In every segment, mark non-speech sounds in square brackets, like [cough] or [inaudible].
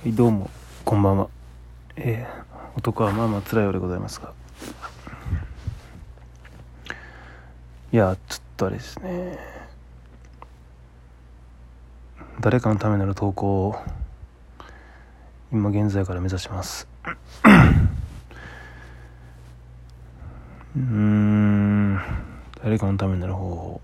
はいどうもこんばんは。えー、男はまあまあ辛いようでございますが。いやちょっとあれですね。誰かのためなる投稿を今現在から目指します。うん誰かのためになる方法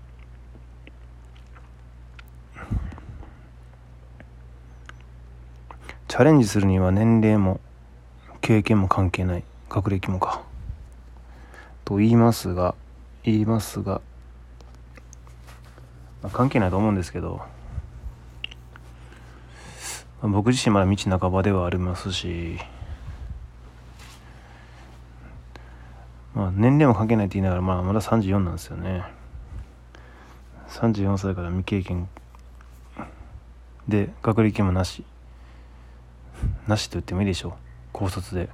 チャレンジするには年齢も経験も関係ない学歴もか。と言いますが言いますが、まあ、関係ないと思うんですけど、まあ、僕自身まだ道半ばではありますしまあ年齢も関係ないって言いながら、まあ、まだ34なんですよね。34歳から未経験で学歴もなし。なしと言ってもいいでしょう。高卒で。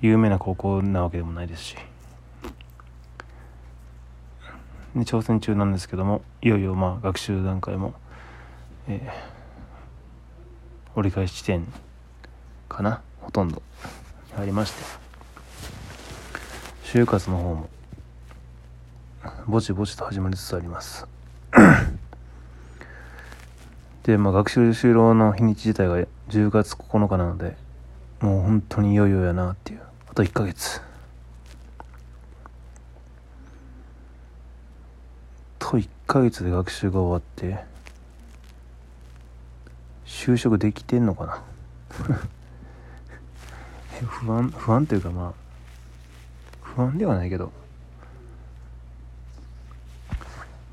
有名な高校なわけでもないですし。で挑戦中なんですけどもいよいよまあ学習段階も、えー、折り返し地点かなほとんど入りまして。就活の方もぼちぼちと始まりつつあります。で、まあ、学習終了の日にち自体が10月9日なのでもう本当にいよいよやなっていう。あと1ヶ月。と1ヶ月で学習が終わって就職できてんのかな？[laughs] 不安不安というかまあ不安ではないけど。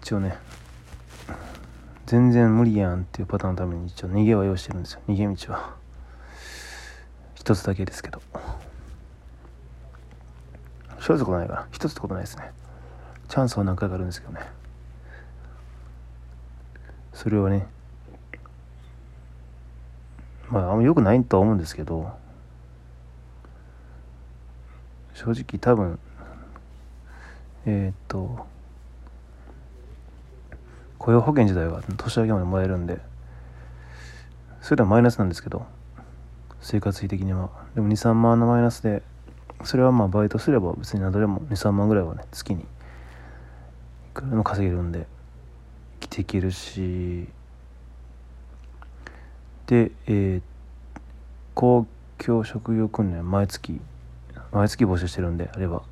一応ね全然無理やんっていうパターンのために一応逃げは用意してるんですよ。逃げ道は。一つだけですけど。一つことないかな一つってことないですね。チャンスは何回かあるんですけどね。それはねまああんまよくないとは思うんですけど。正直多分えー、っと雇用保険自体が年明けまでもらえるんでそれではマイナスなんですけど生活費的には。でも23万のマイナスでそれはまあバイトすれば別に何どれも23万ぐらいはね月にいくらでも稼げるんで生きていけるし。でえー、公共職業訓練毎月毎月募集してるんであれば。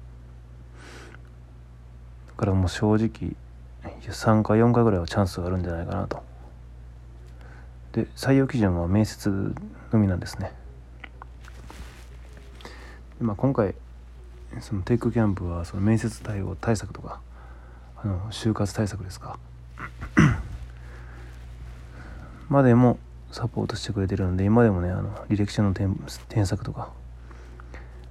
だからもう正直3回4回ぐらいはチャンスがあるんじゃないかなと。で採用基準は面接のみなんですね。まあ、今回そのテイクキャンプはその面接対応対策とかあの就活対策ですか。[clears throat] までもサポートしてくれてるので今でもねあの履歴書の添添削とか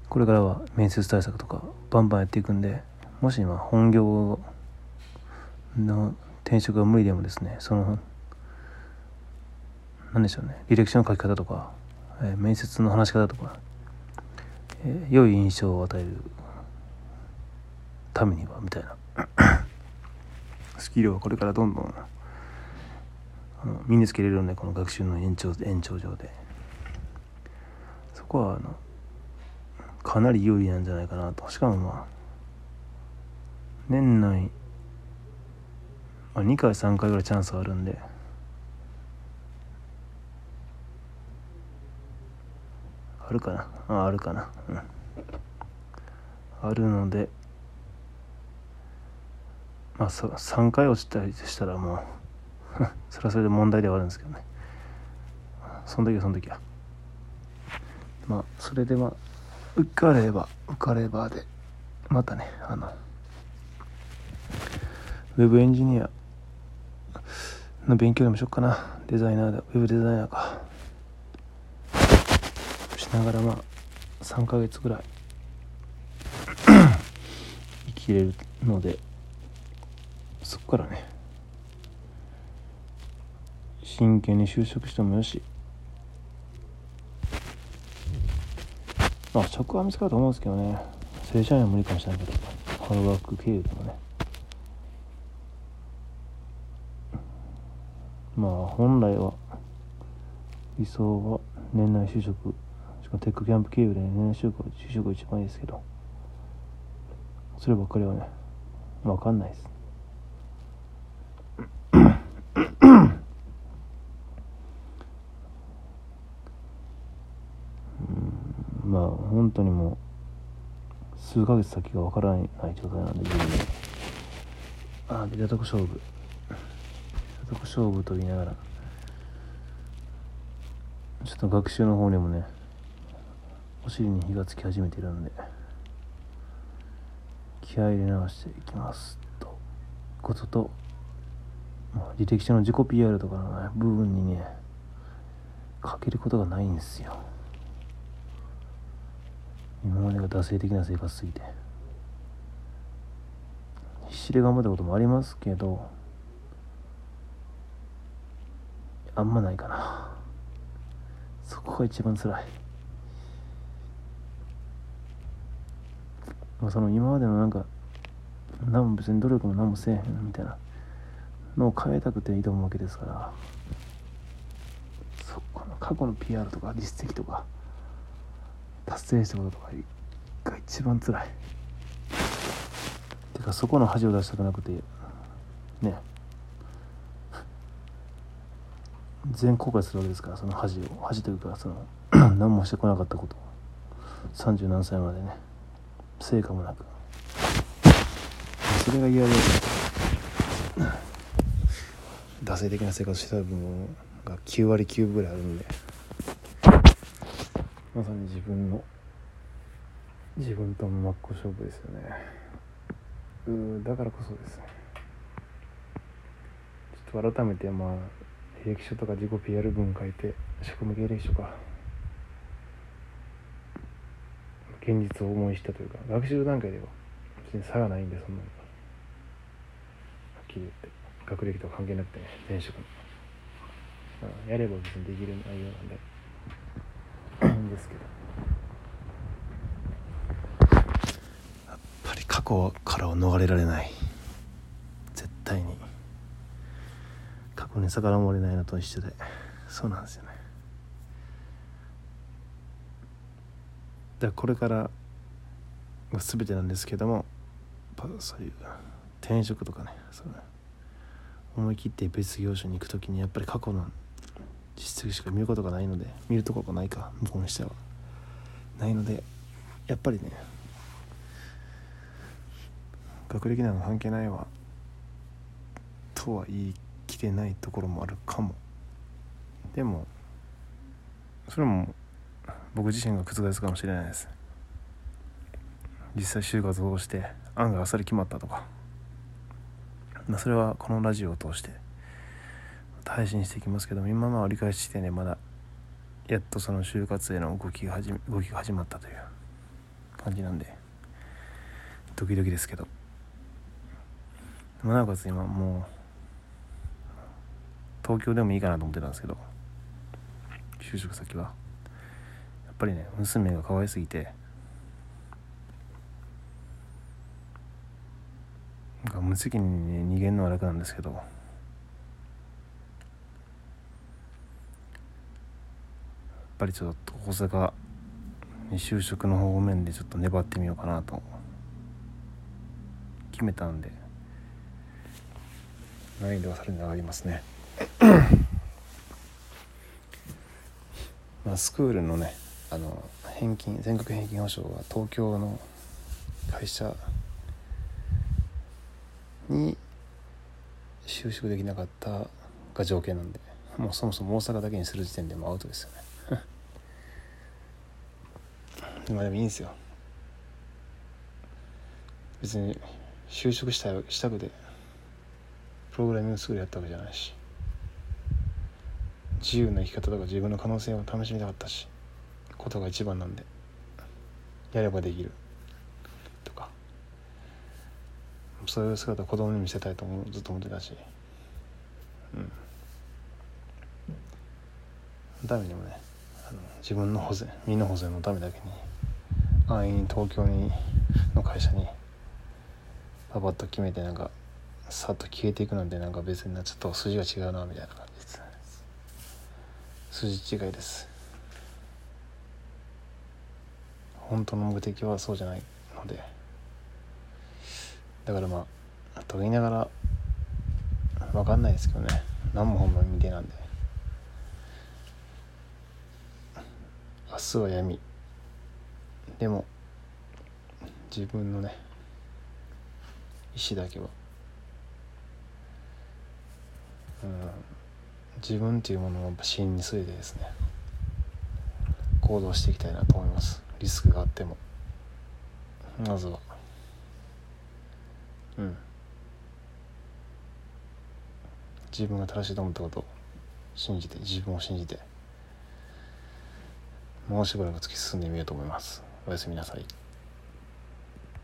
これからは面接対策とかバンバンやっていくんでもし今本業の転職が無理でもですねその何でしょうね履歴書の書き方とか、えー、面接の話し方とか、えー、良い印象を与えるためにはみたいな。[coughs] スキルはこれからどんどんあの身につけれるんでこの学習の延長延長上で。そこはあのかなり有利なんじゃないかなと。しかもまあ年内まあ、2回3回ぐらいチャンスあるんで。あるかな？ああるかな？うん。あるのでまあそ3回落ちたりしたらもう [laughs] それはそれで問題ではあるんですけどね。その時はその時は。まあそれでまあ受かれば受かればでまたねあのウェブエンジニアの勉強でもしよっかな。デザイナーでウェブデザイナーか。しながらまあ3ヶ月ぐらい。[clears throat] 生きれるのでそこからね。真剣に就職してもよし。まあ職は見つかると思うんですけどね。正社員は無理かもしれないけどハローワーク経由でもね。まあ本来は理想は年内就職しかもテックキャンプ経由で年内就職就職が一番いいですけどそればっかりはね分かんないです。うん。まあ本当にもう数ヶ月先が分からない状態なんで自分で。ああ出たとこ勝負。勝負と言いながら。ちょっと学習の方にもねお尻に火がつき始めているので気合入れ直していきますと。ことと履歴書の自己 PR とかの、ね、部分にねかけることがないんですよ。今までが惰性的な生活すぎて。必死で頑張ったこともありますけどあんまないかな。そこが一番辛い。その今までのなんか何も別に努力も何もせえへんみたいなのを変えたくて挑むわけですからそこの過去の PR とか実績とか達成したこととかが一番辛い。てかそこの恥を出したくなくてね。全後悔するわけですからその恥を恥というかその [clears throat] 何もしてこなかったこと。30何歳までね。成果もなく。それが嫌で [clears throat] 惰性的な生活してた部分が9割9分ぐらいあるんで。まさに自分の自分と真っ向勝負ですよね。うだからこそですね。ちょっと改めてまあ履歴書とか自己 PR 文書いて職務経歴書か。現実を思い知ったというか学習段階では別に差がないんでそんなに。はっきり言って。学歴とは関係なくてね前職の、うん、やれば別にできる内容なんで。いいんですけど。やっぱり過去からは逃れられない。絶対に。過去に逆らわれないのと一緒で。そうなんですよね。だからこれからが全てなんですけどもそういう転職とかねそ思い切って別業種に行く時にやっぱり過去の実績しか見ることがないので見るとこがないか向こうにしては。ないのでやっぱりね学歴なんか関係ないわ。とは言い切れないところもあるかも。でもそれも僕自身が覆すかもしれないです。実際就活をして案があっさり決まったとか、ま、それはこのラジオを通して配信していきますけども今の折り返し地点でまだやっとその就活への動きが始動きが始まったという感じなんでドキドキですけど。なおかつ今もう東京でもいいかなと思ってたんですけど就職先は。やっぱりね娘が可愛すぎて無責任に逃げるのは楽なんですけどやっぱりちょっと大阪に就職の方面でちょっと粘ってみようかなと決めたんで難易度はさらに上がりますね。まあスクールのねあの返金全額返金保証は東京の会社に就職できなかったが条件なんでもうそもそも大阪だけにする時点でもアウトですよね。[laughs] まあでもいいんですよ。別に就職したしたくてプログラミングスクールやったわけじゃないし。自由な生き方とか自分の可能性を試しみたかったしことが一番なんでやればできる。とか。そういう姿を子供に見せたいと思ずっと思ってたし。うん。ためにもねあの自分の保全身の保全のためだけに安易に東京にの会社にパパッと決めてなんかさっと消えていくなんてなんか別になちょっと筋が違うなみたいな感じです。筋違いです。本当の目的はそうじゃないので。だからまあと言いながら分かんないですけどね。何も本番見てなんで。明日は闇。でも自分のね意思だけは。うん。自分っていうものを芯に据えてですね行動していきたいなと思います。リスクがあっても。まずは。うん。自分が正しいと思ったことを信じて自分を信じてもうしばらく突き進んでみようと思います。おやすみなさい。